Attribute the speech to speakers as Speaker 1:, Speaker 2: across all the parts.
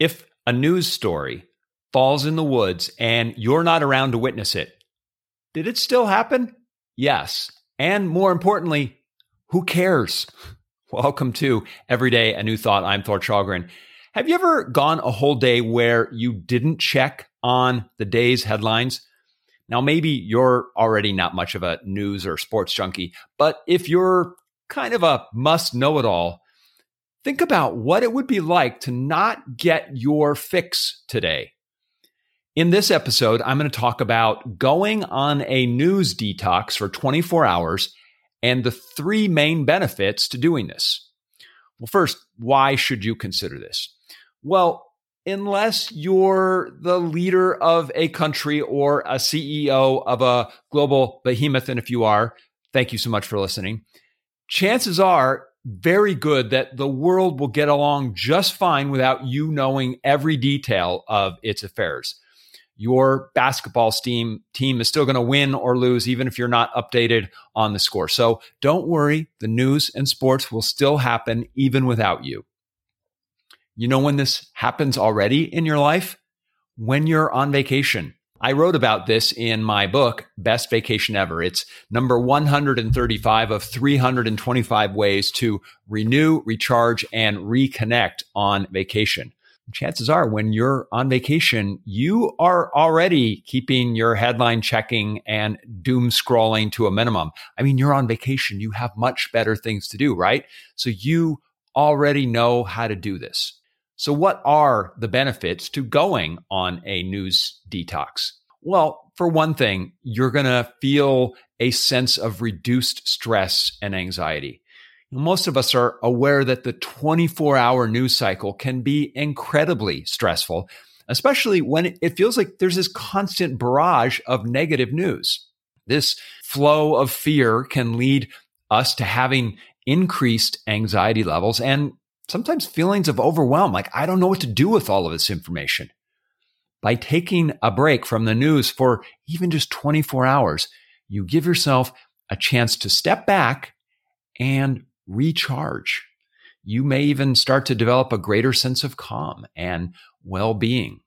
Speaker 1: If a news story falls in the woods and you're not around to witness it, did it still happen? Yes. And more importantly, who cares? Welcome to Everyday a New Thought. I'm Thor Challgren. Have you ever gone a whole day where you didn't check on the day's headlines? Now, maybe you're already not much of a news or sports junkie, but if you're kind of a must know it all, think about what it would be like to not get your fix today. In this episode, I'm going to talk about going on a news detox for 24 hours and the three main benefits to doing this. Well, first, why should you consider this? Well, unless you're the leader of a country or a CEO of a global behemoth, and if you are, thank you so much for listening. Chances are very good that the world will get along just fine without you knowing every detail of its affairs your basketball team team is still going to win or lose even if you're not updated on the score. So don't worry, the news and sports will still happen even without you. You know when this happens already in your life? When you're on vacation. I wrote about this in my book, Best Vacation Ever. It's number 135 of 325 ways to renew, recharge, and reconnect on vacation chances are when you're on vacation, you are already keeping your headline checking and doom scrolling to a minimum. I mean, you're on vacation. You have much better things to do, right? So you already know how to do this. So what are the benefits to going on a news detox? Well, for one thing, you're going to feel a sense of reduced stress and anxiety. Most of us are aware that the 24 hour news cycle can be incredibly stressful, especially when it feels like there's this constant barrage of negative news. This flow of fear can lead us to having increased anxiety levels and sometimes feelings of overwhelm, like, I don't know what to do with all of this information. By taking a break from the news for even just 24 hours, you give yourself a chance to step back and recharge. You may even start to develop a greater sense of calm and well being.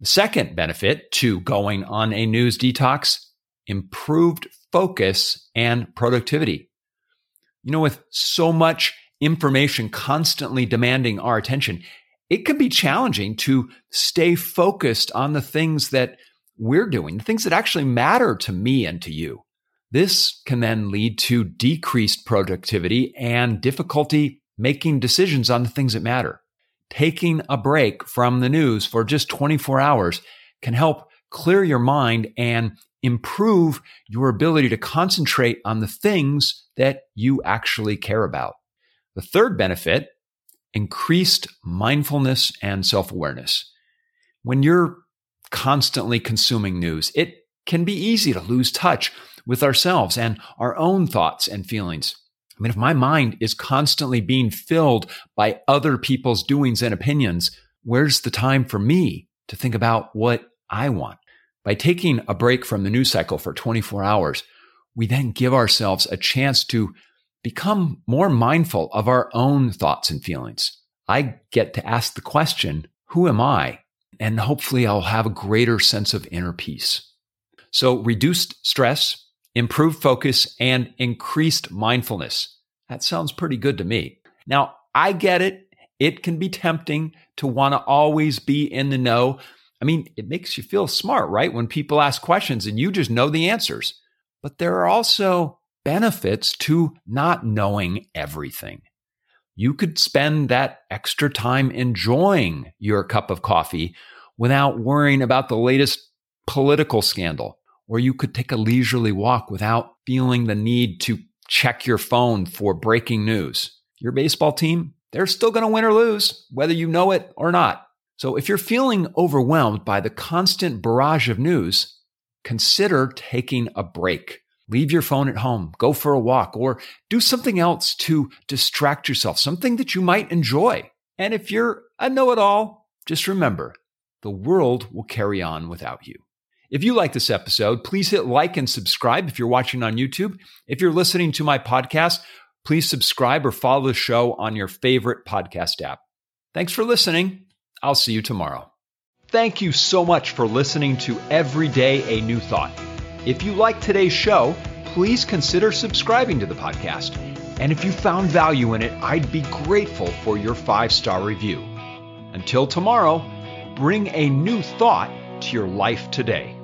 Speaker 1: The second benefit to going on a news detox improved focus and productivity. You know, with so much information constantly demanding our attention, it can be challenging to stay focused on the things that we're doing, the things that actually matter to me and to you. This can then lead to decreased productivity and difficulty making decisions on the things that matter. Taking a break from the news for just 24 hours can help clear your mind and improve your ability to concentrate on the things that you actually care about. The third benefit, increased mindfulness and self awareness. When you're constantly consuming news, it can be easy to lose touch with ourselves and our own thoughts and feelings. I mean, if my mind is constantly being filled by other people's doings and opinions, where's the time for me to think about what I want? By taking a break from the news cycle for 24 hours, we then give ourselves a chance to become more mindful of our own thoughts and feelings. I get to ask the question, who am I? And hopefully I'll have a greater sense of inner peace. So reduced stress, improved focus, and increased mindfulness. That sounds pretty good to me. Now, I get it. It can be tempting to want to always be in the know. I mean, it makes you feel smart, right? When people ask questions and you just know the answers. But there are also benefits to not knowing everything. You could spend that extra time enjoying your cup of coffee without worrying about the latest political scandal or you could take a leisurely walk without feeling the need to check your phone for breaking news. Your baseball team, they're still going to win or lose, whether you know it or not. So if you're feeling overwhelmed by the constant barrage of news, consider taking a break. Leave your phone at home, go for a walk, or do something else to distract yourself, something that you might enjoy. And if you're a know it all, just remember the world will carry on without you. If you like this episode, please hit like and subscribe if you're watching on YouTube. If you're listening to my podcast, please subscribe or follow the show on your favorite podcast app. Thanks for listening. I'll see you tomorrow. Thank you so much for listening to Every Day a New Thought. If you like today's show, please consider subscribing to the podcast. And if you found value in it, I'd be grateful for your five star review. Until tomorrow, bring a new thought to your life today.